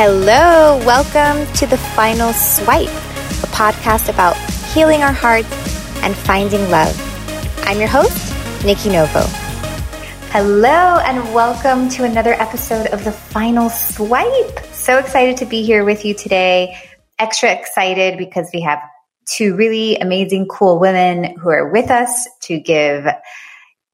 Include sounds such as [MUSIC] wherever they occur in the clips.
Hello, welcome to The Final Swipe, a podcast about healing our hearts and finding love. I'm your host, Nikki Novo. Hello, and welcome to another episode of The Final Swipe. So excited to be here with you today. Extra excited because we have two really amazing, cool women who are with us to give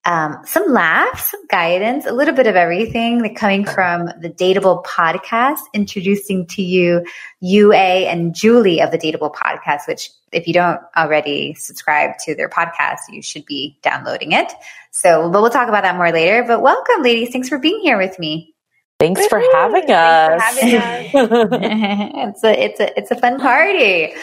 um, some laughs, some guidance, a little bit of everything coming from the Dateable podcast, introducing to you Yue and Julie of the Dateable podcast, which if you don't already subscribe to their podcast, you should be downloading it. So, but we'll talk about that more later. But welcome, ladies. Thanks for being here with me. Thanks for having us. For having us. it's a it's a it's a fun party.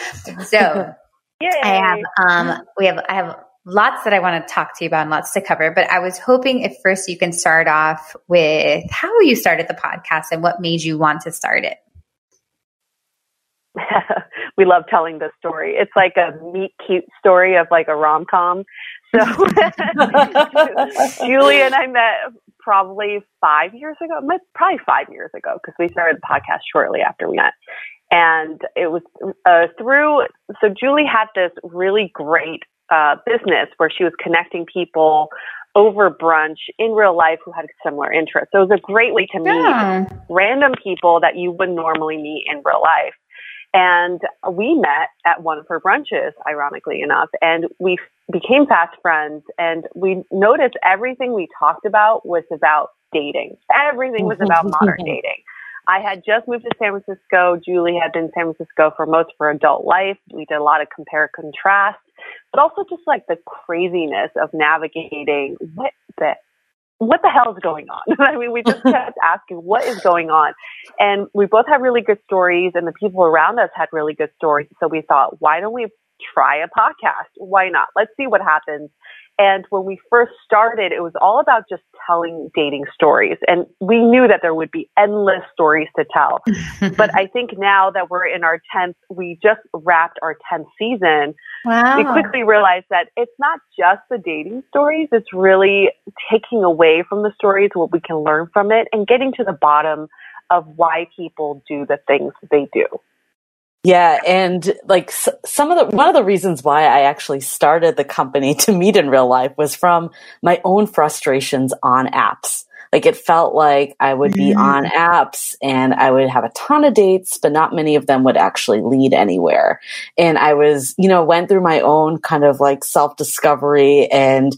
So [LAUGHS] Yay. I have um we have I have lots that I want to talk to you about and lots to cover. But I was hoping if first you can start off with how you started the podcast and what made you want to start it. [LAUGHS] we love telling this story. It's like a meet cute story of like a rom com. So [LAUGHS] Julie and I met probably five years ago, probably five years ago, because we started the podcast shortly after we met. And it was uh, through, so Julie had this really great uh, business where she was connecting people over brunch in real life who had similar interests. So it was a great way to meet yeah. random people that you wouldn't normally meet in real life. And we met at one of her brunches, ironically enough, and we became fast friends. And we noticed everything we talked about was about dating. Everything was about modern [LAUGHS] dating. I had just moved to San Francisco. Julie had been in San Francisco for most of her adult life. We did a lot of compare contrast, but also just like the craziness of navigating what the what the hell is going on? [LAUGHS] I mean, we just [LAUGHS] kept asking what is going on, and we both had really good stories, and the people around us had really good stories. So we thought, why don't we try a podcast? Why not? Let's see what happens. And when we first started, it was all about just telling dating stories. And we knew that there would be endless stories to tell. [LAUGHS] but I think now that we're in our 10th, we just wrapped our 10th season. Wow. We quickly realized that it's not just the dating stories. It's really taking away from the stories what we can learn from it and getting to the bottom of why people do the things they do. Yeah, and like some of the one of the reasons why I actually started the company [LAUGHS] to meet in real life was from my own frustrations on apps. Like it felt like I would be on mm. apps and I would have a ton of dates, but not many of them would actually lead anywhere. And I was, you know, went through my own kind of like self discovery and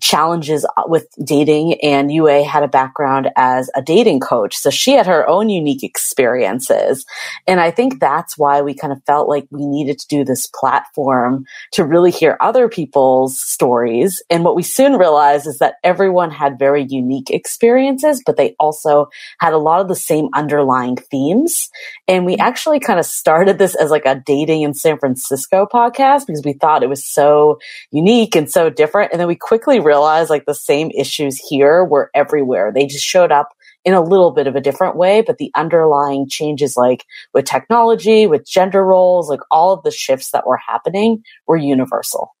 challenges uh, with dating and Yue had a background as a dating coach. So she had her own unique experiences. And I think that's why we kind of felt like we needed to do this platform to really hear other people's stories. And what we soon realized is that everyone had very unique experiences, but they also had a lot of the same underlying themes. And we actually kind of started this as like a dating in San Francisco podcast because we thought it was so unique and so different. And then we quickly realized realize like the same issues here were everywhere. They just showed up in a little bit of a different way, but the underlying changes like with technology, with gender roles, like all of the shifts that were happening were universal.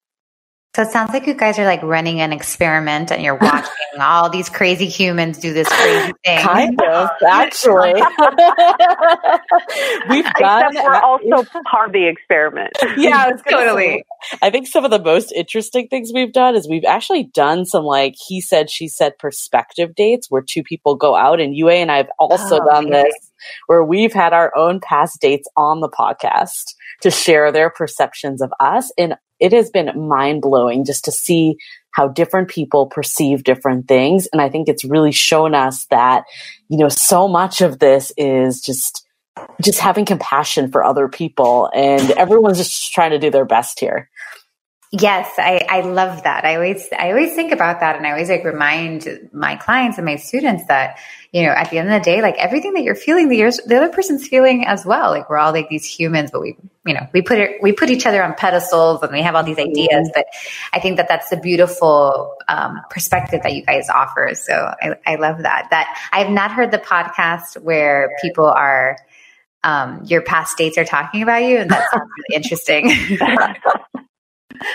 So it sounds like you guys are like running an experiment and you're watching [LAUGHS] all these crazy humans do this crazy thing. Kind of, [LAUGHS] actually. [LAUGHS] We've done. Except we're also part of the experiment. Yeah, totally. I think some of the most interesting things we've done is we've actually done some like he said, she said perspective dates where two people go out, and Yue and I have also oh, done this where we've had our own past dates on the podcast to share their perceptions of us. And it has been mind blowing just to see how different people perceive different things. And I think it's really shown us that, you know, so much of this is just, just having compassion for other people and everyone's just trying to do their best here. Yes, I, I love that. I always I always think about that and I always like remind my clients and my students that, you know, at the end of the day, like everything that you're feeling, the, the other person's feeling as well. Like we're all like these humans, but we, you know, we put it, we put each other on pedestals and we have all these ideas. But I think that that's a beautiful um, perspective that you guys offer. So I, I love that. That I have not heard the podcast where people are, um, your past dates are talking about you, and that's [LAUGHS] really interesting. [LAUGHS]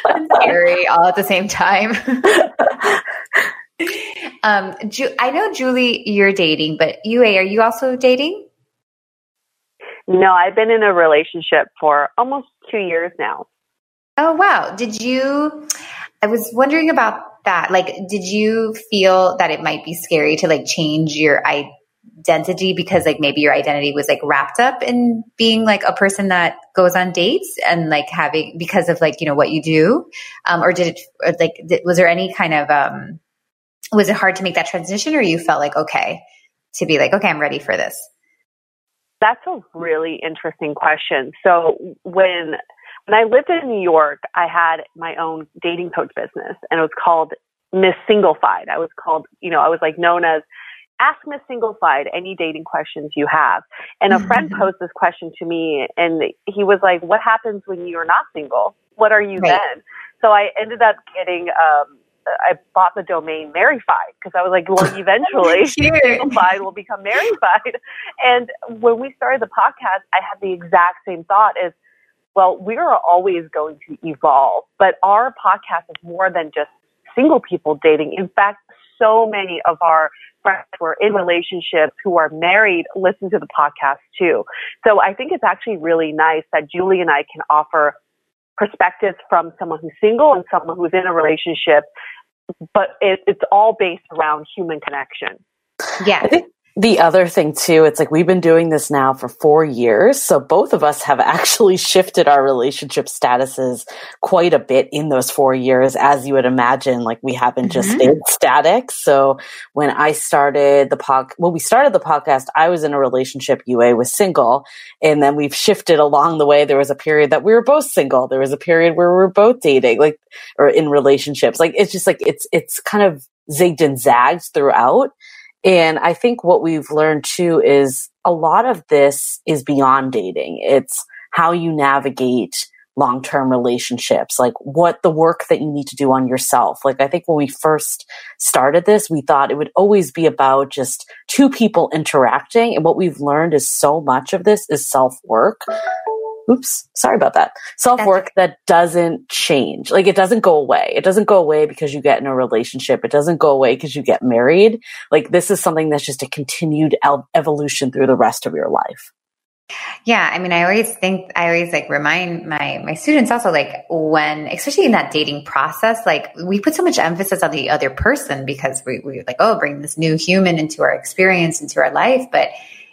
and scary all at the same time. [LAUGHS] um, Ju- I know Julie, you're dating, but Yue, are you also dating? No, I've been in a relationship for almost two years now. Oh, wow. Did you, I was wondering about that. Like, did you feel that it might be scary to like change your identity because like maybe your identity was like wrapped up in being like a person that goes on dates and like having, because of like, you know, what you do? Um, or did it, or like, did, was there any kind of, um, was it hard to make that transition or you felt like, okay, to be like, okay, I'm ready for this? That's a really interesting question. So when when I lived in New York, I had my own dating coach business and it was called Miss Singlefied. I was called, you know, I was like known as Ask Miss Singlefied any dating questions you have. And a friend posed this question to me and he was like, What happens when you're not single? What are you right. then? So I ended up getting um I bought the domain Maryfied because I was like, well, [LAUGHS] eventually Singlefied will become Maryfied. And when we started the podcast, I had the exact same thought is, well, we are always going to evolve, but our podcast is more than just single people dating. In fact, so many of our friends who are in relationships who are married listen to the podcast too. So I think it's actually really nice that Julie and I can offer perspectives from someone who's single and someone who's in a relationship, but it, it's all based around human connection. Yeah. I think the other thing too, it's like we've been doing this now for four years. So both of us have [LAUGHS] actually shifted our relationship statuses quite a bit in those four years, as you would imagine. Like we haven't mm-hmm. just stayed static. So when I started the pod, when we started the podcast, I was in a relationship. Yue was single, and then we've shifted along the way. There was a period that we were both single. There was a period where we were both dating, like or in relationships. Like it's just like it's it's kind of zigged and zagged throughout. And I think what we've learned too is a lot of this is beyond dating. It's how you navigate long term relationships, like what the work that you need to do on yourself. Like, I think when we first started this, we thought it would always be about just two people interacting. And what we've learned is so much of this is self work oops, sorry about that. Self work that doesn't change. Like it doesn't go away. It doesn't go away because you get in a relationship. It doesn't go away because you get married. Like this is something that's just a continued evolution through the rest of your life. Yeah, I mean, I always think I always like remind my my students also like when, especially in that dating process, like we put so much emphasis on the other person because we we like oh bring this new human into our experience into our life, but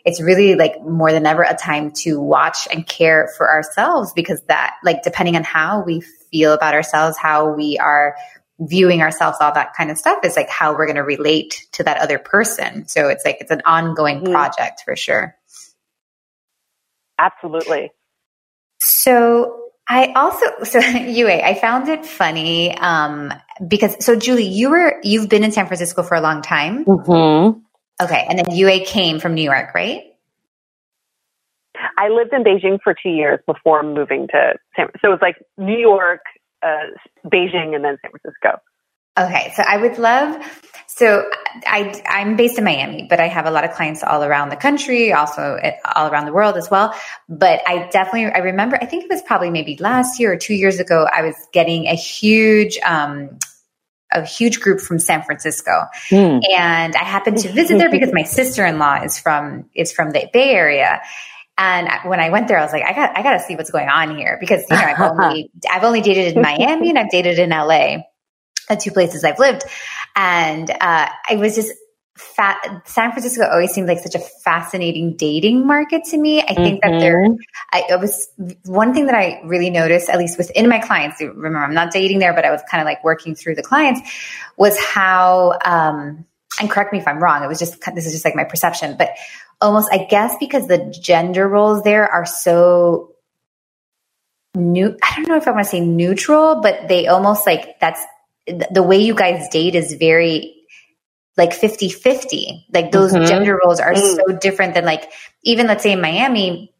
it's really like more than ever a time to watch and care for ourselves because that, like, depending on how we feel about ourselves, how we are viewing ourselves, all that kind of stuff is like how we're going to relate to that other person. So it's like, it's an ongoing mm. project for sure. Absolutely. So I also, so [LAUGHS] Yue, I found it funny, um, because, so Julie, you were, you've been in San Francisco for a long time. Mm-hmm. Okay. And then Yue came from New York, right? I lived in Beijing for two years before moving to San So it was like New York, uh, Beijing, and then San Francisco. Okay. So I would love, so I, I'm based in Miami, but I have a lot of clients all around the country, also all around the world as well. But I definitely, I remember, I think it was probably maybe last year or two years ago, I was getting a huge, um, a huge group from San Francisco. Mm. And I happened to visit there because my [LAUGHS] sister-in-law is from is from the Bay Area. And when I went there, I was like, I got I got to see what's going on here because you know I've [LAUGHS] only I've only dated in Miami and I've dated in LA, the two places I've lived, and uh, I was just Fa- San Francisco always seemed like such a fascinating dating market to me. I think mm-hmm. that there, mm-hmm. I, it was one thing that I really noticed, at least within my clients. Remember, I'm not dating there, but I was kind of like working through the clients. Was how, um, and correct me if I'm wrong. It was just this is just like my perception, but almost I guess because the gender roles there are so new. I don't know if I want to say neutral, but they almost like that's the way you guys date is very like 50 50. Like those mm-hmm. gender roles are mm. so different than like, even let's say in Miami,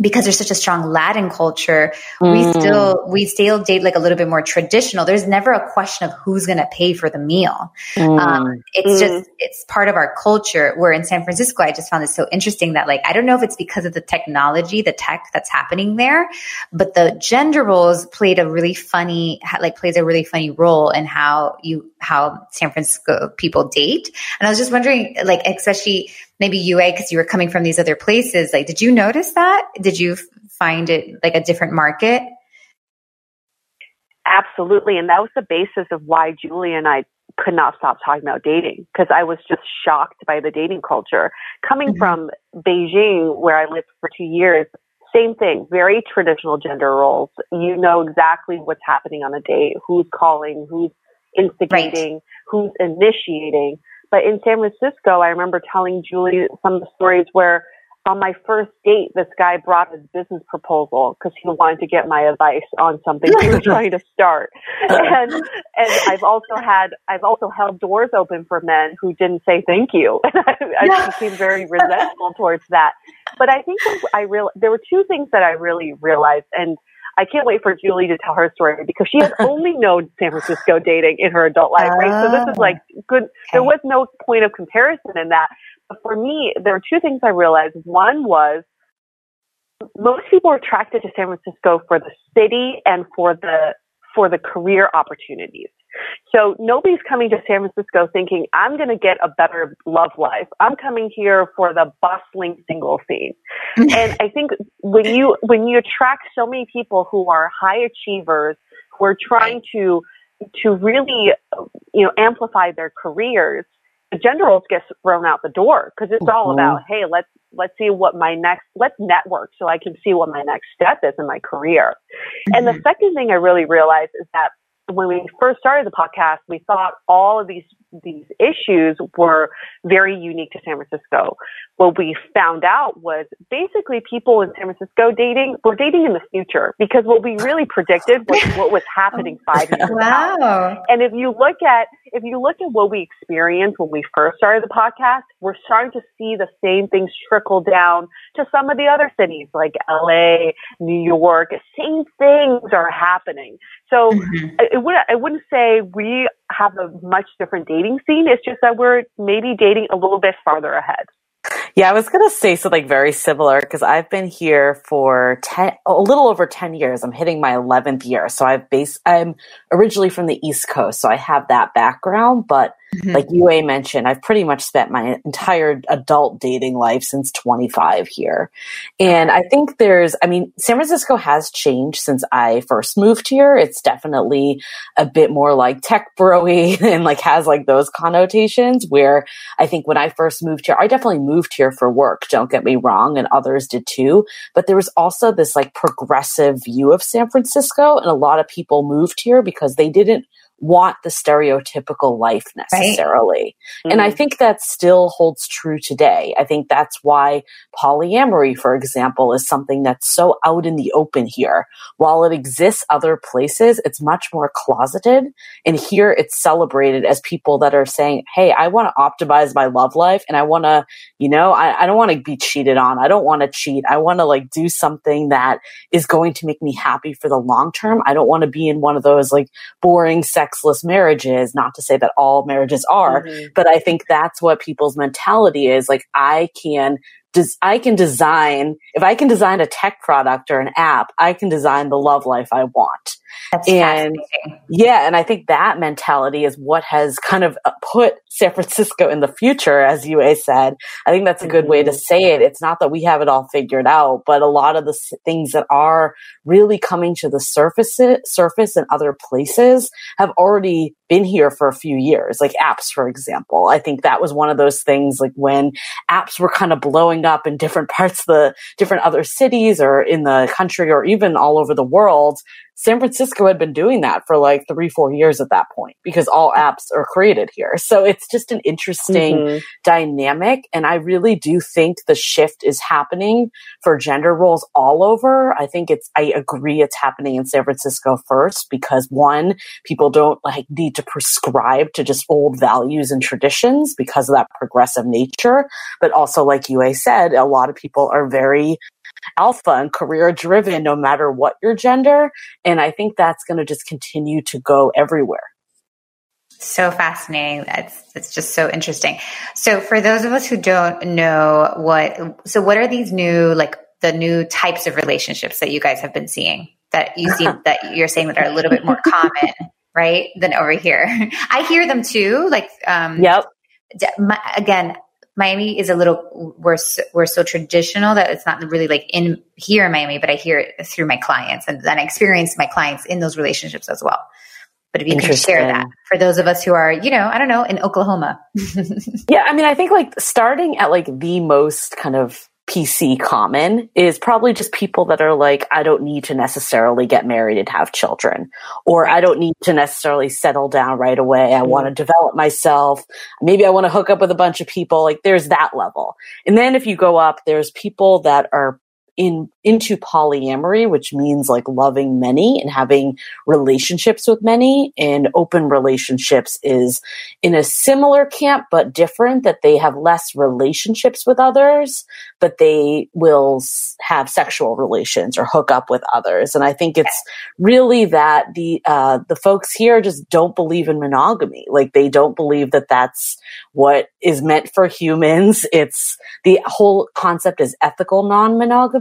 because there's such a strong Latin culture, mm. we still we still date like a little bit more traditional. There's never a question of who's going to pay for the meal. Mm. Um, it's mm. just it's part of our culture. Where in San Francisco, I just found it so interesting that like I don't know if it's because of the technology, the tech that's happening there, but the gender roles played a really funny like plays a really funny role in how you how San Francisco people date. And I was just wondering, like especially maybe Yue because you were coming from these other places. Like, did you notice that? Did you find it like a different market? Absolutely. And that was the basis of why Julie and I could not stop talking about dating because I was just shocked by the dating culture. Coming mm-hmm. from Beijing, where I lived for two years, same thing, very traditional gender roles. You know exactly what's happening on a date, who's calling, who's instigating, right. who's initiating. But in San Francisco, I remember telling Julie some of the stories where on my first date, this guy brought his business proposal because he wanted to get my advice on something he was [LAUGHS] trying to start. And and I've also had I've also held doors open for men who didn't say thank you, [LAUGHS] and I, I became very resentful towards that. But I think I real there were two things that I really realized, and I can't wait for Julie to tell her story because she has [LAUGHS] only known San Francisco dating in her adult life, right? So this is like oh. good. Okay. There was no point of comparison in that. But for me, there were two things I realized. One was most people are attracted to San Francisco for the city and for the for the career opportunities. So nobody's coming to San Francisco thinking, I'm going to get a better love life. I'm coming here for the bustling single scene. [LAUGHS] and I think when you, when you attract so many people who are high achievers, who are trying to, to really, you know, amplify their careers, the gender roles get thrown out the door because it's all mm-hmm. about, hey, let's, let's see what my next, let's network so I can see what my next step is in my career. Mm-hmm. And the mm-hmm. second thing I really realized is that when we first started the podcast, we thought all of these these issues were very unique to San Francisco. What we found out was basically people in San Francisco dating were dating in the future because what we really predicted was [LAUGHS] what was happening five years wow. ago. And if you look at if you look at what we experienced when we first started the podcast, we're starting to see the same things trickle down to some of the other cities like LA, New York. Same things are happening. So mm-hmm. it would I wouldn't say we have a much different dating scene. It's just that we're maybe dating a little bit farther ahead. Yeah, I was going to say something very similar because I've been here for 10, a little over 10 years. I'm hitting my 11th year. So I've based, I'm originally from the East Coast. So I have that background, but Mm-hmm. Like Yue mentioned, I've pretty much spent my entire adult dating life since 25 here. And I think there's, I mean, San Francisco has changed since I first moved here. It's definitely a bit more like tech broy [LAUGHS] and like has like those connotations where I think when I first moved here, I definitely moved here for work. Don't get me wrong. And others did too. But there was also this like progressive view of San Francisco. And a lot of people moved here because they didn't want the stereotypical life necessarily. Right. And I mm. think that still holds true today. I think that's why polyamory, for example, is something that's so out in the open here. While it exists other places, it's much more closeted. And here it's celebrated as people that are saying, Hey, I want to optimize my love life and I want to, you know, I, I don't want to be cheated on. I don't want to cheat. I want to like do something that is going to make me happy for the long term. I don't want to be in one of those like boring sex sexless marriages. Not to say that all marriages are, mm-hmm. but I think that's what people's mentality is. Like, I can does I can design if I can design a tech product or an app, I can design the love life I want. That's and yeah, and I think that mentality is what has kind of uh, put San Francisco in the future, as Yue said. I think that's a good mm-hmm. way to mm-hmm. say it. It's not that we have it all figured out, but a lot of the things that are really coming to the surface, surface in other places have already been here for a few years, like apps, for example. I think that was one of those things, like when apps were kind of blowing up in different parts of the different other cities or in the country or even all over the world. San Francisco had been doing that for like three, four years at that point because all apps are created here. So it's just an interesting mm-hmm. dynamic. And I really do think the shift is happening for gender roles all over. I think it's, I agree it's happening in San Francisco first because one, people don't like need to prescribe to just old values and traditions because of that progressive nature. But also, like Yue said, a lot of people are very alpha and career driven no matter what your gender. And I think that's going to just continue to go everywhere. So fascinating. That's that's just so interesting. So for those of us who don't know what so what are these new like the new types of relationships that you guys have been seeing that you see [LAUGHS] that you're saying that are a little bit more common, right, than over here? [LAUGHS] I hear them too. Like um Yep. My, again, Miami is a little we're so, we're so traditional that it's not really like in here in Miami, but I hear it through my clients and then I experience my clients in those relationships as well. But if you can share that for those of us who are, you know, I don't know, in Oklahoma. [LAUGHS] yeah, I mean, I think like starting at like the most kind of PC common is probably just people that are like, I don't need to necessarily get married and have children, or I don't need to necessarily settle down right away. I mm-hmm. want to develop myself. Maybe I want to hook up with a bunch of people. Like there's that level. And then if you go up, there's people that are in into polyamory, which means like loving many and having relationships with many. And open relationships is in a similar camp, but different that they have less relationships with others, but they will have sexual relations or hook up with others. And I think it's really that the, uh, the folks here just don't believe in monogamy. Like they don't believe that that's what is meant for humans. It's the whole concept is ethical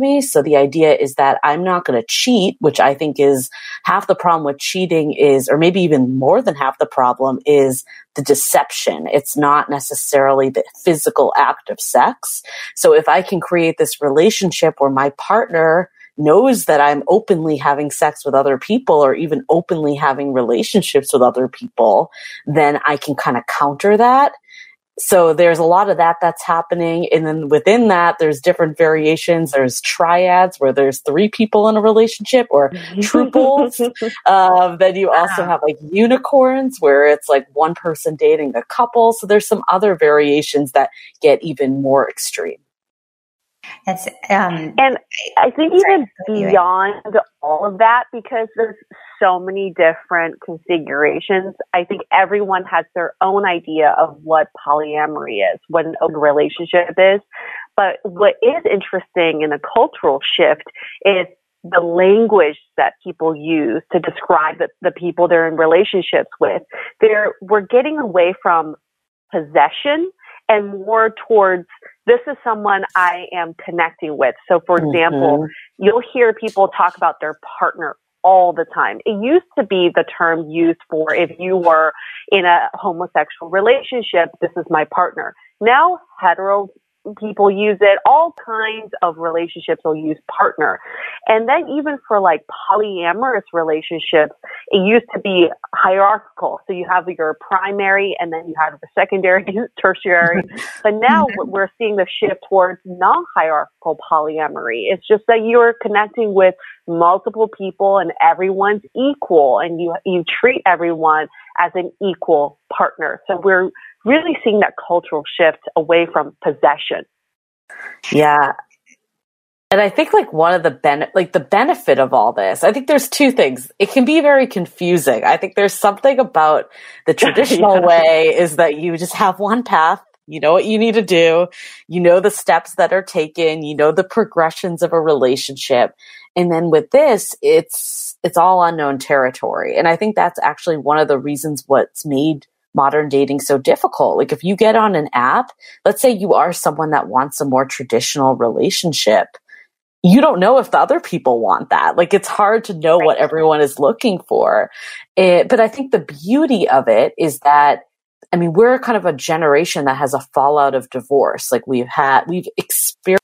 non-monogamy. So the idea is that I'm not going to cheat, which I think is half the problem with cheating is, or maybe even more than half the problem is the deception. It's not necessarily the physical act of sex. So if I can create this relationship where my partner knows that I'm openly having sex with other people or even openly having relationships with other people, then I can kind of counter that so there's a lot of that that's happening. And then within that there's different variations. There's triads where there's three people in a relationship or [LAUGHS] triples um, then you also have like unicorns where it's like one person dating a couple. So there's some other variations that get even more extreme that's um, and I think even beyond all of that, because there's so many different configurations. I think everyone has their own idea of what polyamory is, what an open relationship is. But what is interesting in a cultural shift is the language that people use to describe the, the people they're in relationships with. They're, we're getting away from possession and more towards this is someone I am connecting with. So for example, mm-hmm. you'll hear people talk about their partner all the time. It used to be the term used for if you were in a homosexual relationship, this is my partner. Now hetero people use it. All kinds of relationships will use partner. And then even for like polyamorous relationships, it used to be hierarchical. So you have your primary and then you have the secondary, [LAUGHS] tertiary. [LAUGHS] but now we're seeing the shift towards non-hierarchical polyamory. It's just that you're connecting with multiple people and everyone's equal and you, you treat everyone as an equal partner. So we're really seeing that cultural shift away from possession. Yeah. And I think like one of the ben- like the benefit of all this, I think there's two things. It can be very confusing. I think there's something about the [LAUGHS] traditional yeah. way is that you just have one path. You know what you need to do. You know the steps that are taken. You know the progressions of a relationship. And then with this, it's, it's all unknown territory. And I think that's actually one of the reasons what's made modern dating so difficult. Like if you get on an app, let's say you are someone that wants a more traditional relationship, you don't know if the other people want that. Like it's hard to know right. what everyone is looking for. It, but I think the beauty of it is that I mean, we're kind of a generation that has a fallout of divorce. Like we've had, we've experienced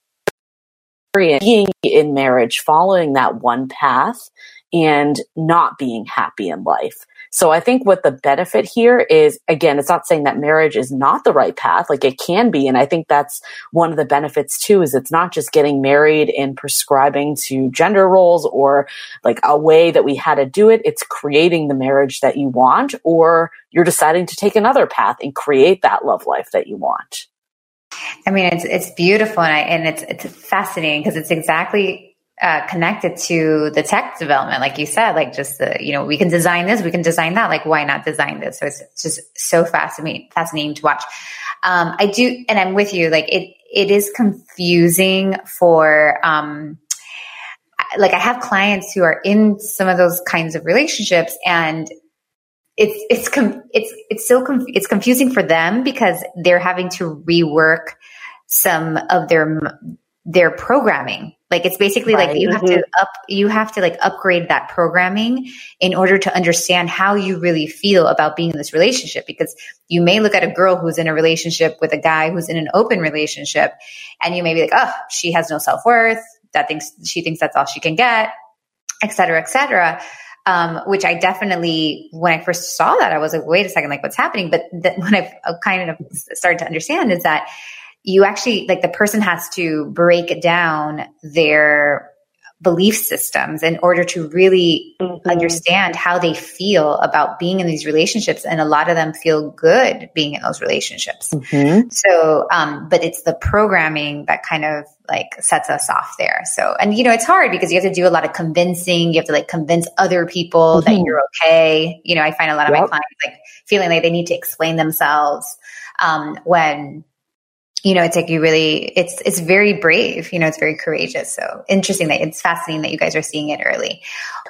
being in marriage, following that one path and not being happy in life. So I think what the benefit here is, again, it's not saying that marriage is not the right path, like it can be. And I think that's one of the benefits too, is it's not just getting married and prescribing to gender roles or like a way that we had to do it. It's creating the marriage that you want, or you're deciding to take another path and create that love life that you want. I mean, it's it's beautiful and I, and it's it's fascinating because it's exactly uh, connected to the tech development, like you said, like just the, you know, we can design this, we can design that. Like, why not design this? So it's just so fascinating, fascinating to watch. Um, I do, and I'm with you. Like, it it is confusing for, um, like I have clients who are in some of those kinds of relationships, and it's it's com- it's it's still com- it's confusing for them because they're having to rework some of their their programming. Like it's basically right. like you have mm-hmm. to up, you have to like upgrade that programming in order to understand how you really feel about being in this relationship. Because you may look at a girl who's in a relationship with a guy who's in an open relationship and you may be like, oh, she has no self worth. That thinks she thinks that's all she can get, et cetera, et cetera. Um, which I definitely, when I first saw that, I was like, wait a second, like what's happening? But th- when I kind of started to understand is that you actually like the person has to break down their belief systems in order to really mm-hmm. understand how they feel about being in these relationships and a lot of them feel good being in those relationships mm-hmm. so um, but it's the programming that kind of like sets us off there so and you know it's hard because you have to do a lot of convincing you have to like convince other people mm-hmm. that you're okay you know i find a lot of yep. my clients like feeling like they need to explain themselves um, when you know, it's like you really, it's, it's very brave, you know, it's very courageous. So interesting that it's fascinating that you guys are seeing it early.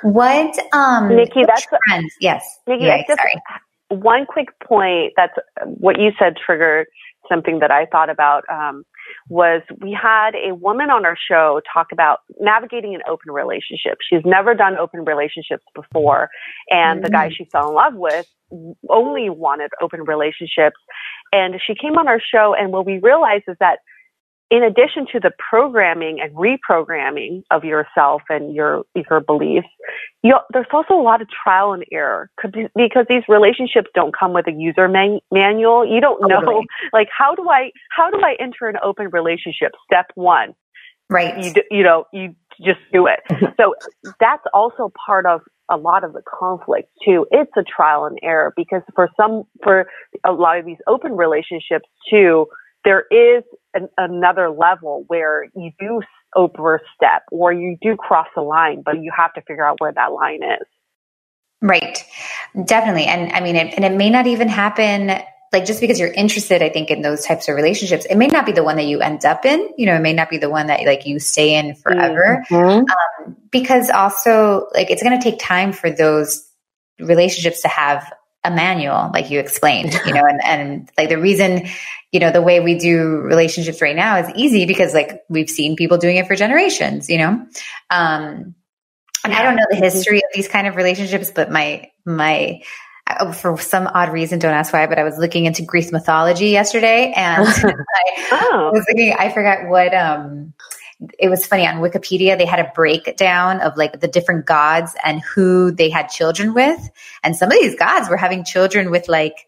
What, um, Nikki, that's, trends? yes. Nikki, right, just, sorry. one quick point that's what you said triggered something that I thought about, um, was we had a woman on our show talk about navigating an open relationship. She's never done open relationships before. And mm-hmm. the guy mm. she fell in love with only wanted open relationships. And she came on our show, and what we realized is that in addition to the programming and reprogramming of yourself and your your beliefs, you, there's also a lot of trial and error because these relationships don't come with a user man, manual. You don't oh, know, totally. [LAUGHS] like how do I how do I enter an open relationship? Step one, right? You you know you just do it. [LAUGHS] so that's also part of a lot of the conflict too. It's a trial and error because for some, for a lot of these open relationships too, there is an, another level where you do overstep or you do cross a line, but you have to figure out where that line is. Right. Definitely. And I mean, it, and it may not even happen like just because you're interested, I think in those types of relationships, it may not be the one that you end up in. You know, it may not be the one that like you stay in forever. Mm-hmm. Um, because also like it's going to take time for those relationships to have a manual, like you explained, you know, and, and like the reason, you know, the way we do relationships right now is easy because like we've seen people doing it for generations, you know? Um, and I don't know the history of these kind of relationships, but my, my, for some odd reason, don't ask why, but I was looking into Greek mythology yesterday and [LAUGHS] [LAUGHS] I oh. was I forgot what, um, it was funny on Wikipedia, they had a breakdown of like the different gods and who they had children with. And some of these gods were having children with like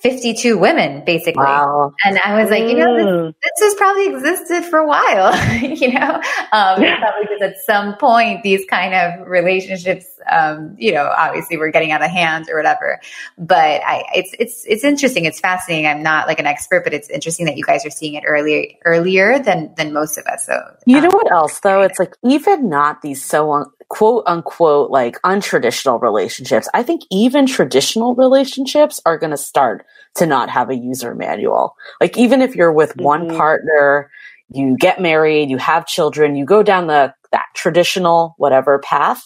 52 women basically. Wow. And I was like, you know, this, mm. this has probably existed for a while, [LAUGHS] you know, um, probably because at some point these kind of relationships, um, you know, obviously we're getting out of hand or whatever, but I, it's, it's, it's interesting. It's fascinating. I'm not like an expert, but it's interesting that you guys are seeing it earlier, earlier than, than most of us. So, you um, know what else though? It's like even not these so quote unquote like untraditional relationships. I think even traditional relationships are going to start to not have a user manual. Like even if you're with mm-hmm. one partner, you get married, you have children, you go down the that traditional whatever path,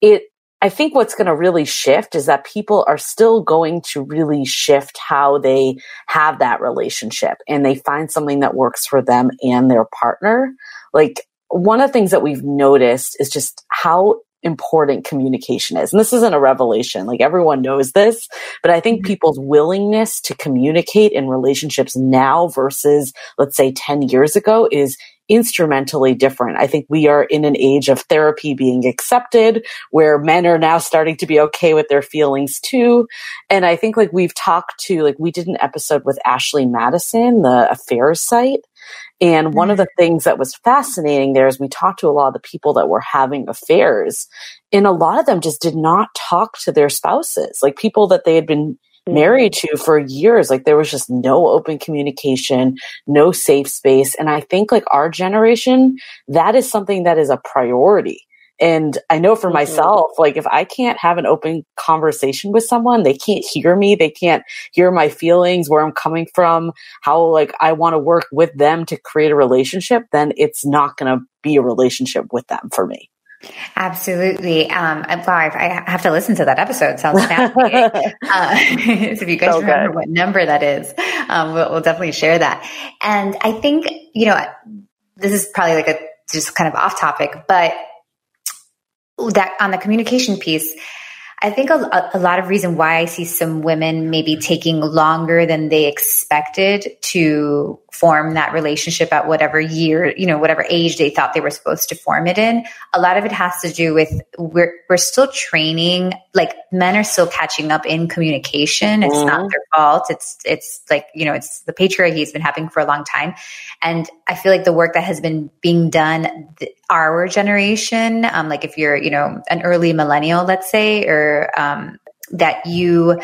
it I think what's going to really shift is that people are still going to really shift how they have that relationship and they find something that works for them and their partner. Like one of the things that we've noticed is just how important communication is. And this isn't a revelation. Like everyone knows this, but I think mm-hmm. people's willingness to communicate in relationships now versus let's say 10 years ago is instrumentally different. I think we are in an age of therapy being accepted where men are now starting to be okay with their feelings too. And I think like we've talked to, like we did an episode with Ashley Madison, the affairs site. And one of mm-hmm. the things that was fascinating there is we talked to a lot of the people that were having affairs, and a lot of them just did not talk to their spouses, like people that they had been married mm-hmm. to for years. Like there was just no open communication, no safe space. And I think like our generation, that is something that is a priority. And I know for mm-hmm. myself, like if I can't have an open conversation with someone, they can't hear me, they can't hear my feelings, where I'm coming from, how like I want to work with them to create a relationship, then it's not going to be a relationship with them for me. Absolutely. Um, wow, I have to listen to that episode. Sounds fascinating. [LAUGHS] uh, so [LAUGHS] if you guys so remember good. what number that is, um, we'll, we'll definitely share that. And I think, you know, this is probably like a just kind of off topic, but that on the communication piece, I think a, a, lot of reason why I see some women maybe taking longer than they expected to form that relationship at whatever year, you know, whatever age they thought they were supposed to form it in. A lot of it has to do with we're we're still training, like men are still catching up in communication. It's mm-hmm. not their fault. It's it's like, you know, it's the patriarchy has been happening for a long time. And I feel like the work that has been being done our generation, um, like if you're, you know, an early millennial, let's say, or um, that you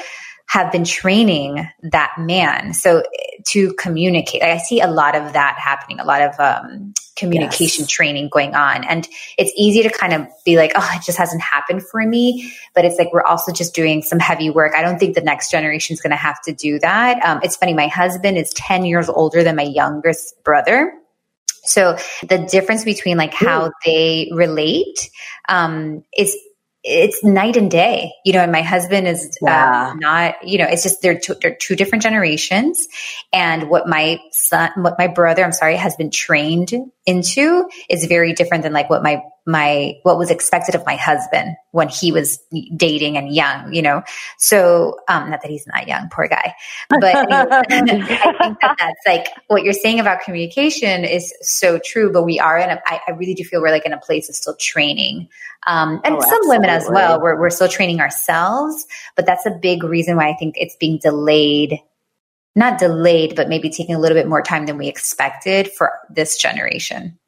have been training that man. So to communicate, I see a lot of that happening, a lot of um, communication yes. training going on. And it's easy to kind of be like, oh, it just hasn't happened for me. But it's like we're also just doing some heavy work. I don't think the next generation is going to have to do that. Um, it's funny, my husband is 10 years older than my youngest brother. So the difference between like how they relate um, is it's night and day, you know, and my husband is uh, yeah. uh, not, you know, it's just they're two, they're two different generations. And what my son, what my brother, I'm sorry, has been trained into is very different than like what my my what was expected of my husband when he was dating and young you know? So um not that he's not young poor guy. But [LAUGHS] [LAUGHS] i think that that's like what you're saying about communication is so true but we are in a I, I really do feel we're like in a place of still training. Um and oh, some women as well we're, we're still training ourselves but that's a big reason why i think it's being delayed not delayed but maybe taking a little bit more time than we expected for this generation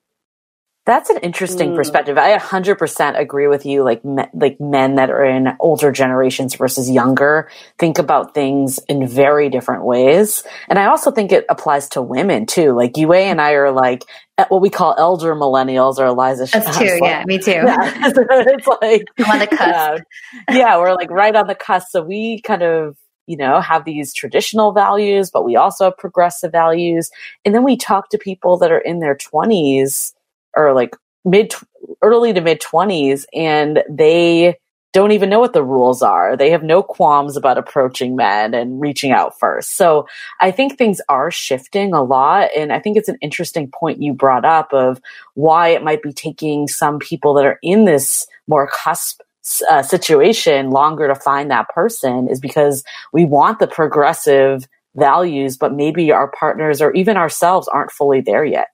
that's an interesting mm. perspective. I 100% agree with you. Like, me, like men that are in older generations versus younger think about things in very different ways. And I also think it applies to women too. Like Yue and I are like what we call elder millennials or Eliza. That's too. Like, yeah, me too. Yeah. [LAUGHS] it's like I'm on the cusp. yeah, we're like right on the cusp. So we kind of you know, have these traditional values, but we also have progressive values. And then we talk to people that are in their 20s or like mid early to mid 20s and they don't even know what the rules are. They have no qualms about approaching men and reaching out first. So I think things are shifting a lot. And I think it's an interesting point you brought up of why it might be taking some people that are in this more cusp uh, situation longer to find that person is because we want the progressive values, but maybe our partners or even ourselves aren't fully there yet.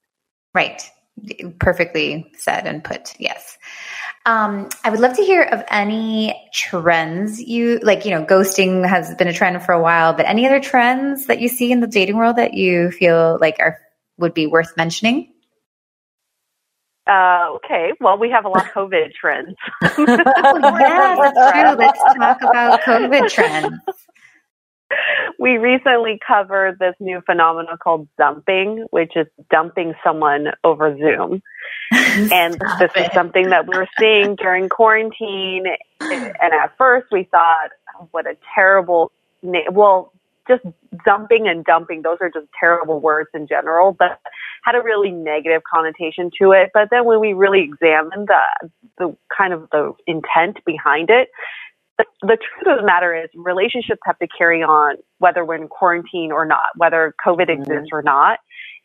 Right perfectly said and put. Yes. Um, I would love to hear of any trends you like. You know, ghosting has been a trend for a while, but any other trends that you see in the dating world that you feel like are would be worth mentioning? Uh, okay, well, we have a lot of COVID trends. [LAUGHS] oh, yeah, that's true. Let's talk about COVID trends we recently covered this new phenomenon called zumping, which is dumping someone over Zoom. [LAUGHS] and Stop this it. is something that we were seeing during quarantine. And at first we thought, oh, what a terrible name. Well, just zumping and dumping, those are just terrible words in general, but had a really negative connotation to it. But then when we really examined the, the kind of the intent behind it, the, the truth of the matter is relationships have to carry on whether we're in quarantine or not, whether COVID mm-hmm. exists or not.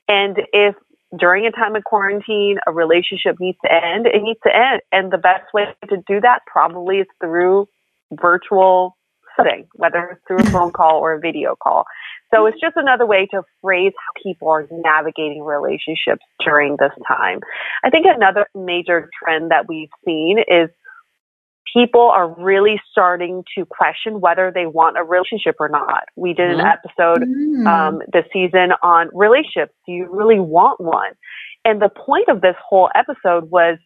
And if during a time of quarantine a relationship needs to end, it needs to end. And the best way to do that probably is through virtual setting, whether it's through a phone [LAUGHS] call or a video call. So it's just another way to phrase how people are navigating relationships during this time. I think another major trend that we've seen is people are really starting to question whether they want a relationship or not. We did an mm-hmm. episode mm. um, this season on relationships. Do you really want one? And the point of this whole episode was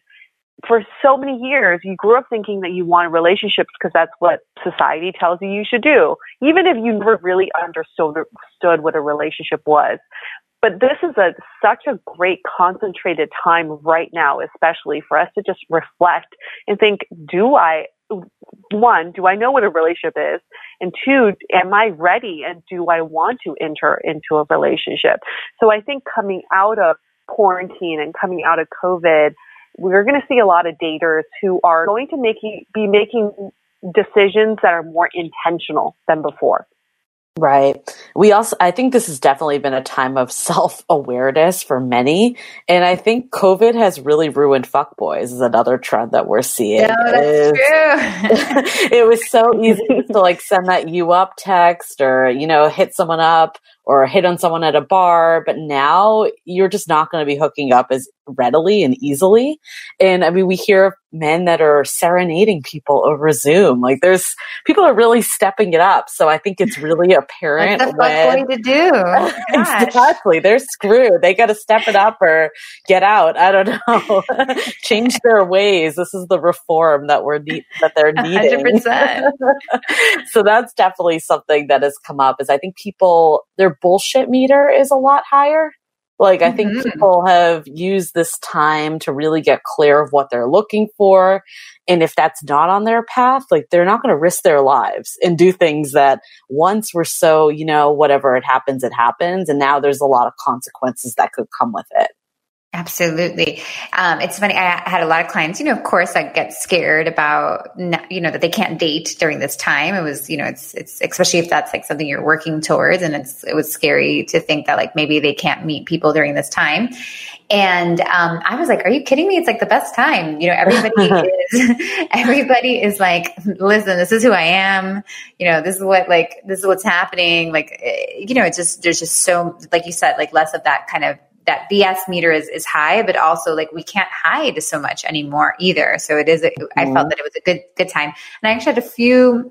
for so many years, you grew up thinking that you wanted relationships because that's what society tells you you should do, even if you never really understood, what a relationship was. But this is a such a great concentrated time right now, especially for us to just reflect and think, do I one, do I know what a relationship is? And two, am I ready and do I want to enter into a relationship? So I think coming out of quarantine and coming out of COVID, we're going to see a lot of daters who are going to make, be making decisions that are more intentional than before. Right. We also, I think this has definitely been a time of self awareness for many. And I think COVID has really ruined fuckboys is another trend that we're seeing. No, that's true. [LAUGHS] it was so easy to like send that you up text or, you know, hit someone up or hit on someone at a bar. But now you're just not going to be hooking up as readily and easily. And I mean, we hear men that are serenading people over Zoom. Like there's people are really stepping it up. So I think it's really [LAUGHS] apparent. That's when, going to do. [LAUGHS] Oh exactly. They're screwed. They got to step it up or get out. I don't know. [LAUGHS] Change their ways. This is the reform that we're that they're needing. 100%. so that's definitely something that has come up is I think people, their bullshit meter is a lot higher. Like, I think mm-hmm. people have used this time to really get clear of what they're looking for. And if that's not on their path, like, they're not going to risk their lives and do things that once were so, you know, whatever it happens, it happens. And now there's a lot of consequences that could come with it. Absolutely. Um, it's funny. I had a lot of clients, you know, of course I get scared about, you know, that they can't date during this time. It was, you know, it's, it's, especially if that's like something you're working towards. And it's, it was scary to think that like maybe they can't meet people during this time. And, um, I was like, are you kidding me? It's like the best time. You know, everybody [LAUGHS] is, [LAUGHS] everybody is like, listen, this is who I am. You know, this is what, like, this is what's happening. Like, eh, you know, it's just, there's just so, like you said, like less of that kind of that BS meter is, is high, but also like we can't hide so much anymore either. So it is, a, mm-hmm. I felt that it was a good, good time. And I actually had a few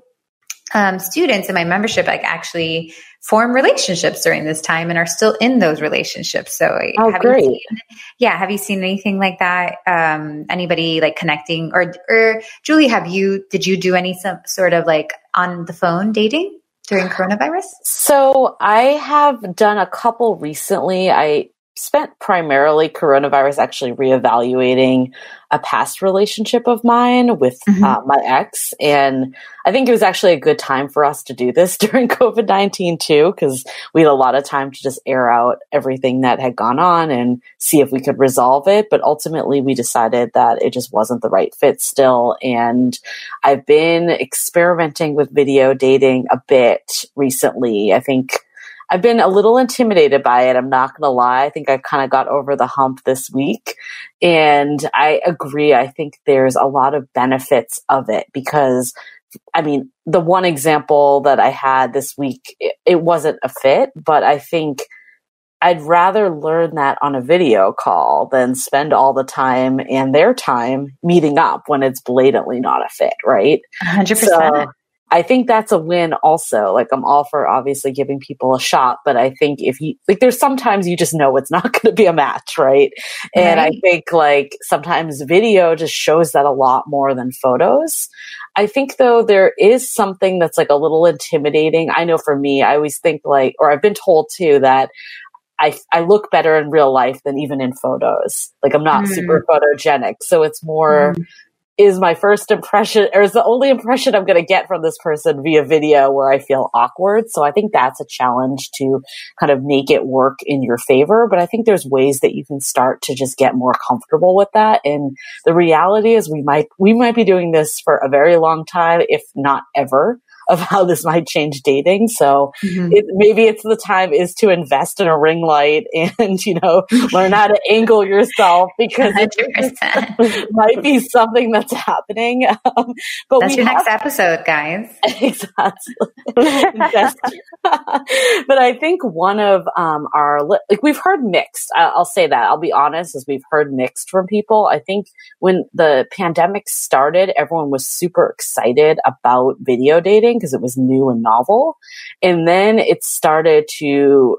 um, students in my membership like actually form relationships during this time and are still in those relationships. So oh, have great. Seen, yeah. Have you seen anything like that? Um, anybody like connecting or, or Julie, have you, did you do any some sort of like on the phone dating? During coronavirus? So I have done a couple recently. I spent primarily coronavirus actually reevaluating a past relationship of mine with mm-hmm. uh, my ex. And I think it was actually a good time for us to do this [LAUGHS] during COVID 19 too, because we had a lot of time to just air out everything that had gone on and see if we could resolve it. But ultimately, we decided that it just wasn't the right fit still. And I've been experimenting with video dating a bit recently. I think I've been a little intimidated by it. I'm not going to lie. I think I kind of got over the hump this week. And I agree. I think there's a lot of benefits of it because I mean, the one example that I had this week, it, it wasn't a fit, but I think I'd rather learn that on a video call than spend all the time and their time meeting up when it's blatantly not a fit, right? 100%. So, I think that's a win also. Like I'm all for obviously giving people a shot, but I think if you like there's sometimes you just know it's [LAUGHS] not going to be a match, right? And I think like sometimes video just shows that a lot more than photos. I think though there is something that's like a little intimidating. I know for me, I always think like or I've been told too that I, I look better in real life than even in photos. Like I'm not mm. super photogenic. So it's more mm is my first impression or is the only impression I'm going to get from this person via video where I feel awkward. So I think that's a challenge to kind of make it work in your favor. But I think there's ways that you can start to just get more comfortable with that. And the reality is we might, we might be doing this for a very long time, if not ever of how this might change dating. So mm-hmm. it, maybe it's the time is to invest in a ring light [LAUGHS] and, you know, learn how to angle yourself because it might be something that's happening. [LAUGHS] Um, but that's your have, next episode, guys. [LAUGHS] Exactly. but I think one of um, our, like we've heard mixed, I'll say that. I'll be honest, as we've heard mixed from people. I think when the pandemic started, everyone was super excited about video dating because it was new and novel. And then it started to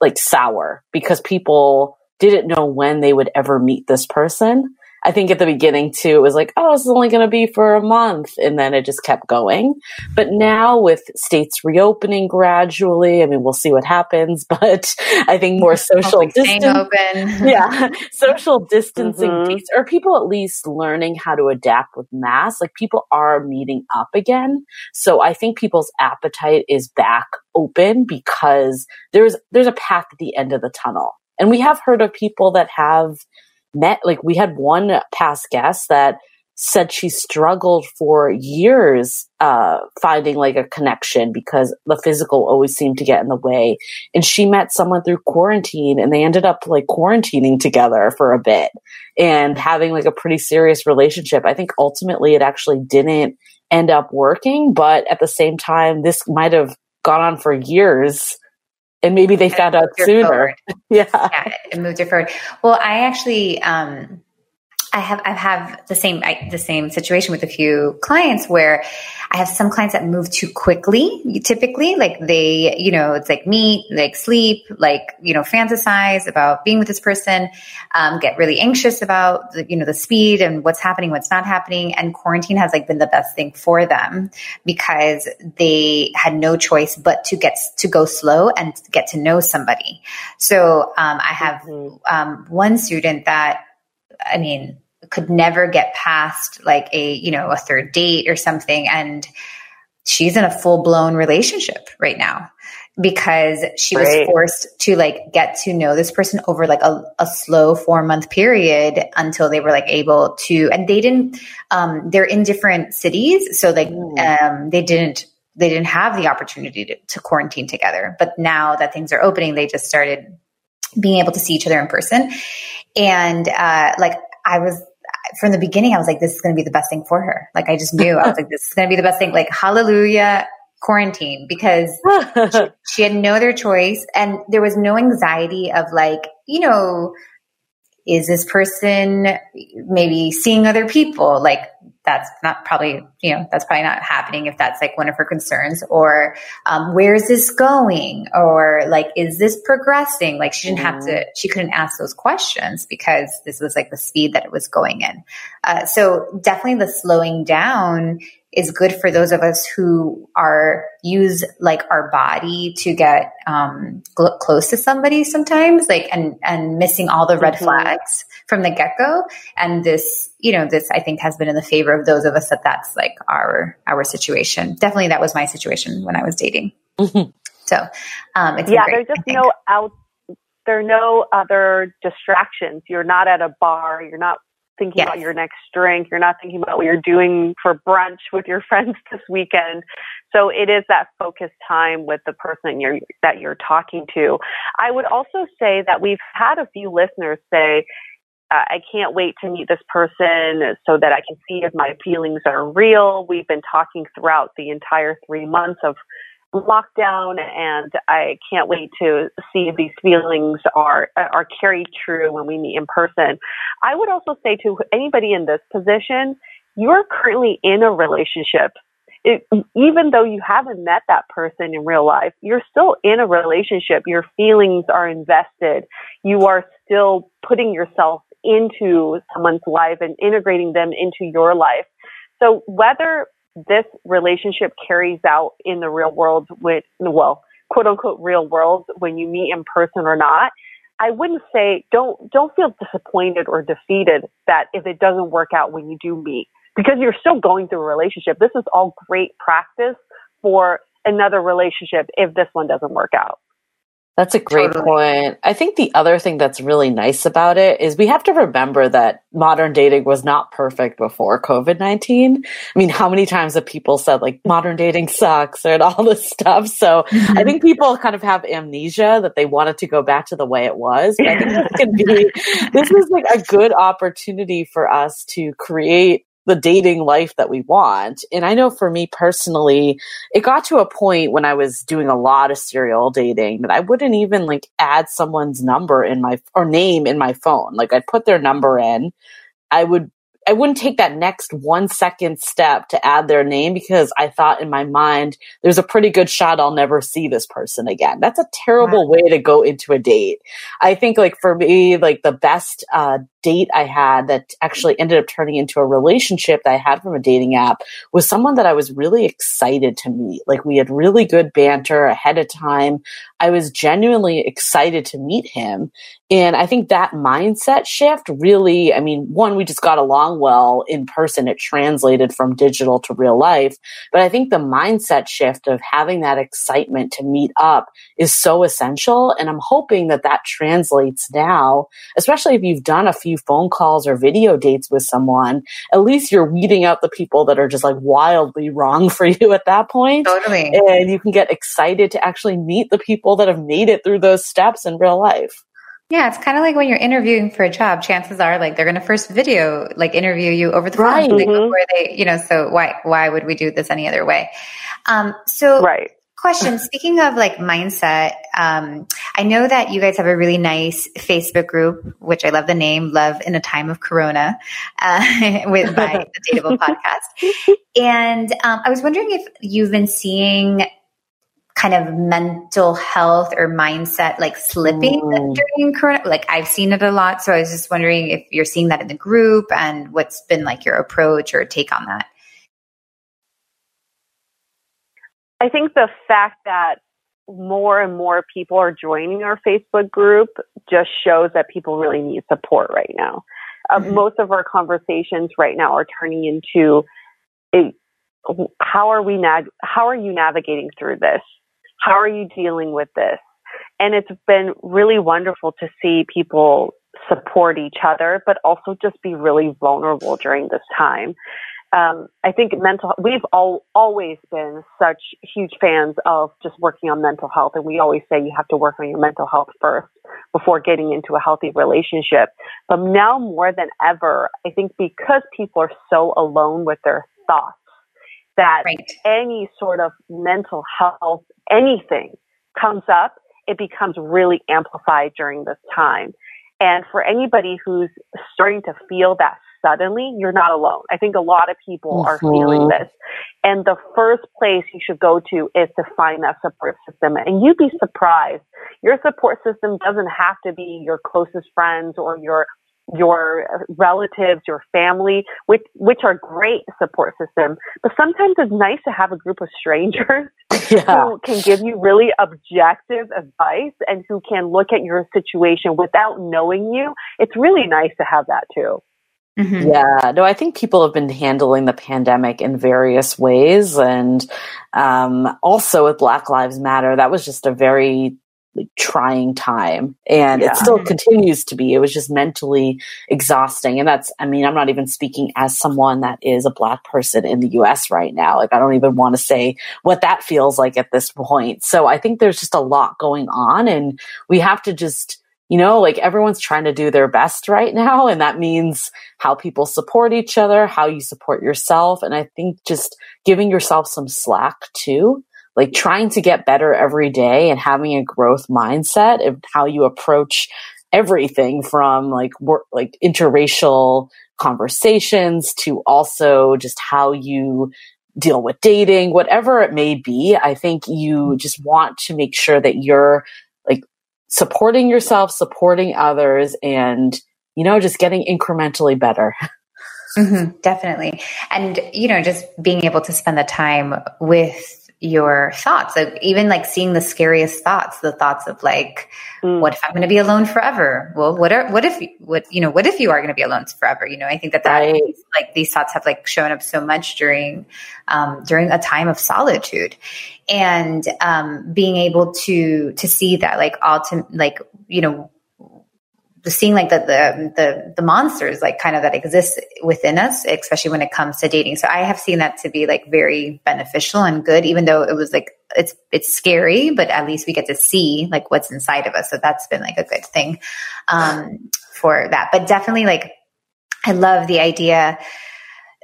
like sour because people didn't know when they would ever meet this person. I think at the beginning too, it was like, oh, this is only going to be for a month. And then it just kept going. But now with states reopening gradually, I mean, we'll see what happens, [LAUGHS] but I think more social distance. [LAUGHS] yeah. Social distancing mm-hmm. or people at least learning how to adapt with masks. Like people are meeting up again. So I think people's appetite is back open because there's, there's a path at the end of the tunnel. And we have heard of people that have met like we had one past guest that said she struggled for years uh, finding like a connection because the physical always seemed to get in the way. And she met someone through quarantine and they ended up like quarantining together for a bit and having like a pretty serious relationship. I think ultimately it actually didn't end up working, but at the same time, this might have gone on for years and maybe they found out sooner. [LAUGHS] yeah. Yeah, it moved it forward. Well, I actually, um, I have I have the same I, the same situation with a few clients where I have some clients that move too quickly. Typically, like they, you know, it's like meet, like sleep, like you know, fantasize about being with this person, um, get really anxious about the, you know the speed and what's happening, what's not happening. And quarantine has like been the best thing for them because they had no choice but to get to go slow and get to know somebody. So um, I have mm-hmm. um, one student that I mean, could never get past like a, you know, a third date or something. And she's in a full blown relationship right now because she was forced to like get to know this person over like a, a slow four month period until they were like able to and they didn't um they're in different cities so like mm. um they didn't they didn't have the opportunity to, to quarantine together but now that things are opening they just started being able to see each other in person and uh like i was from the beginning, I was like, this is going to be the best thing for her. Like, I just knew I was like, this is going to be the best thing. Like, hallelujah, quarantine, because [LAUGHS] she, she had no other choice. And there was no anxiety of like, you know, is this person maybe seeing other people? Like, that's not probably, you know, that's probably not happening if that's like one of her concerns. Or um, where's this going? Or like, is this progressing? Like, she didn't mm-hmm. have to, mm-hmm. she couldn't ask those questions because this was like the speed that it was going in. Uh, so definitely the slowing down is good for those of us who are use like our body to get um, gl- close to somebody sometimes like and and missing all the red mm-hmm. flags from the get-go. And this you know this i think has been in the favor of those of us that that's like our our situation. Definitely that was my situation when i was dating. Mm-hmm. so um yeah great, there's just no out there are no other distractions. You're not at a bar. You're not thinking yes. about your next drink. You're not thinking about what you're doing for brunch with your [LAUGHS] friends this weekend. So it is that focused time with the person you're, that you're talking to. I would also say that we've had a few listeners say, uh, I can't wait to meet this person so that I can see if my feelings are real. We've been talking throughout the entire three months of lockdown and I can't wait to see if these feelings are are carried true when we meet in person. I would also say to anybody in this position, you're currently in a relationship. It, even though you haven't met that person in real life, you're still in a relationship. Your feelings are invested. You are still putting yourself into someone's life and integrating them into your life. So whether this relationship carries out in the real world with, well, quote unquote real world when you meet in person or not. I wouldn't say don't don't feel disappointed or defeated that if it doesn't work out when you do meet because you're still going through a relationship. This is all great practice for another relationship if this one doesn't work out. That's a great totally. point. I think the other thing that's really nice about it is we have to remember that modern dating was not perfect before COVID 19. I mean, how many times have people said like modern dating sucks and all this stuff? So mm-hmm. I think people kind of have amnesia that they wanted to go back to the way it was. But I think this can be, this is like a good opportunity for us to create the dating life that we want. And I know for me personally, it got to a point when I was doing a lot of serial dating that I wouldn't even like add someone's number in my or name in my phone. Like I'd put their number in. I would I wouldn't take that next one second step to add their name because I thought in my mind, there's a pretty good shot I'll never see this person again. That's a terrible wow. way to go into a date. I think like for me, like the best, uh, date I had that actually ended up turning into a relationship that I had from a dating app was someone that I was really excited to meet. Like we had really good banter ahead of time. I was genuinely excited to meet him. And I think that mindset shift really, I mean, one, we just got along well in person. It translated from digital to real life. But I think the mindset shift of having that excitement to meet up is so essential. And I'm hoping that that translates now, especially if you've done a few few phone calls or video dates with someone, at least you're weeding out the people that are just like wildly wrong for [LAUGHS] you at that point. Totally. And you can get excited to actually meet the people that have made it through those steps in real life. Yeah, it's kind of like when you're interviewing for a job. Chances are, like they're going to first video, like interview you over the phone, right. like, mm-hmm. before they, you know. So why why would we do this any other way? Um, so right question. Speaking of like mindset um, i know that you guys have a really nice facebook group which i love the name love in a time of corona uh, [LAUGHS] with by [LAUGHS] the dateable podcast. And um, i was wondering if you've been seeing kind of mental health or mindset like slipping mm. during corona? Like i've seen it a lot so i was just wondering if you're seeing that in the group and what's been like your approach or take on that I think the fact that more and more people are joining our Facebook group just shows that people really need support right now. Uh, mm-hmm. Most of our conversations right now are turning into a, how are we nav- how are you navigating through this? How are you dealing with this? And it's been really wonderful to see people support each other, but also just be really vulnerable during this time um, I think mental, we've all, always been such huge fans of just working on mental health. And we always say you have to work on your mental health first before getting into a healthy relationship. But now more than ever, I think because people are so alone with their thoughts, that right. any sort of mental health, anything comes up, it becomes really amplified during this time. And for anybody who's starting to feel that suddenly, you're not alone. I think a lot of people mm-hmm. are feeling this. And the first place you should go to is to find that support system. And you'd be surprised. Your support system doesn't have to be your closest friends or your your relatives, your family, which which are great support system. But sometimes it's nice to have a group of strangers [LAUGHS] yeah. who can give you really objective advice and who can look at your situation without knowing you. It's really nice to have that too. Mm-hmm. Yeah, no, I think people have been handling the pandemic in various ways. And um, also with Black Lives Matter, that was just a very like, trying time. And yeah. it still continues to be. It was just mentally exhausting. And that's, I mean, I'm not even speaking as someone that is a Black person in the US right now. Like, I don't even want to say what that feels like at this point. So I think there's just a lot going on. And we have to just, you know, like everyone's trying to do their best right now. And that means how people support each other, how you support yourself. And I think just giving yourself some slack too, like trying to get better every day and having a growth mindset of how you approach everything from like work, like interracial conversations to also just how you deal with dating, whatever it may be. I think you mm-hmm. just want to make sure that you're supporting yourself, supporting others, and, you know, just getting incrementally better. [LAUGHS] Mm-hmm, definitely. And, you know, just being able to spend the time with your thoughts, like even like seeing the scariest thoughts, the thoughts of like, mm. what if I'm going to be alone forever? Well, what are, what if, what, you know, what if you are going to be alone forever? You know, I think that that, right. like these thoughts have like shown up so much during, um, during a time of solitude and, um, being able to, to see that like ultimate, like, you know, seeing like the, the, the the monsters like kind of that exist within us especially when it comes to dating. So i have seen that to be like very beneficial and good even though it was like it's it's scary but at least we get to see like what's inside of us. So that's been like a good thing um for that. But definitely like i love the idea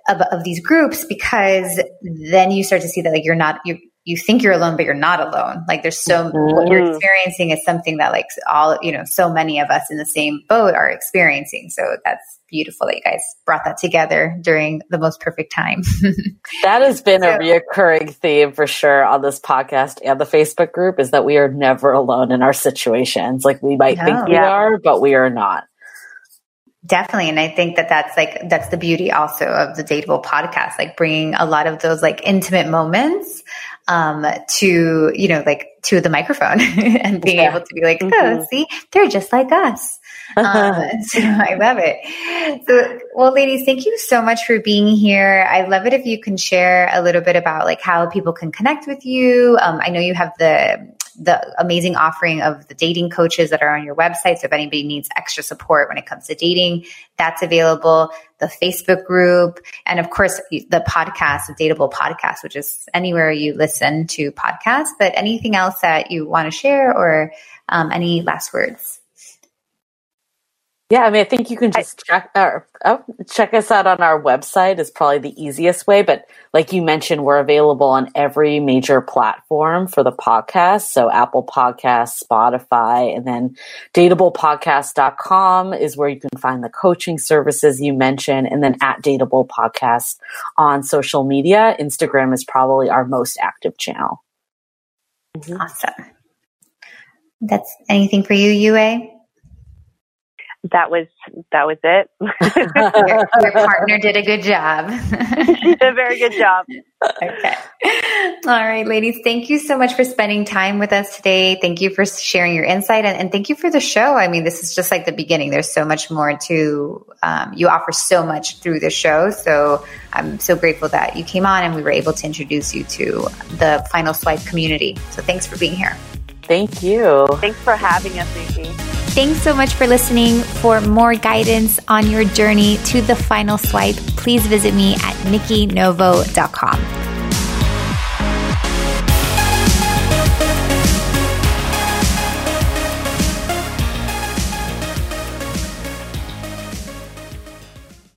of, of these groups because then you start to see that like you're not you're you think you're alone, but you're not alone. Like there's so mm-hmm. what you're experiencing is something that like all you know, so many of us in the same boat are experiencing. So that's beautiful that you guys brought that together during the most perfect time. [LAUGHS] that has been so, a reoccurring theme for sure on this podcast and the Facebook group is that we are never alone in our situations. Like we might no, think we yeah. are, but we are not. Definitely. And I think that that's like, that's the beauty also of the Dateable podcast, like bringing a lot of those like intimate moments um, to, you know, like to the microphone [LAUGHS] and being yeah. able to be like, oh, mm-hmm. see, they're just like us. [LAUGHS] um, [LAUGHS] so I love it. So, well, ladies, thank you so much for being here. I love it if you can share a little bit about like how people can connect with you. Um, I know you have the the amazing offering of the dating coaches that are on your website. So if anybody needs extra support when it comes to dating, that's available. The Facebook group, and of course the podcast, the Dateable podcast, which is anywhere you listen to podcasts. But anything else that you want to share, or um, any last words? Yeah, I mean, I think you can just I, check our, oh, check us out on our website is probably the easiest way. But like you mentioned, we're available on every major platform for the podcast. So Apple Podcasts, Spotify, and then dateablepodcast.com is where you can find the coaching services you mentioned. And then at Dateable Podcast on social media, Instagram is probably our most active channel. Mm-hmm. Awesome. That's anything for you, Yue? That was that was it. [LAUGHS] your, your, partner did a good job. [LAUGHS] she did a very good job. Okay. All right, ladies. Thank you so much for spending time with us today. Thank you for sharing your insight and, and thank you for the show. I mean, this is just like the beginning. There's so much more to um, you offer so much through the show. So I'm so grateful that you came on and we were able to introduce you to the Final Swipe community. So thanks for being here. Thank you. Thanks for having us, Nikki. Thanks so much for listening. For more guidance on your journey to the final swipe, please visit me at nikkinovo.com.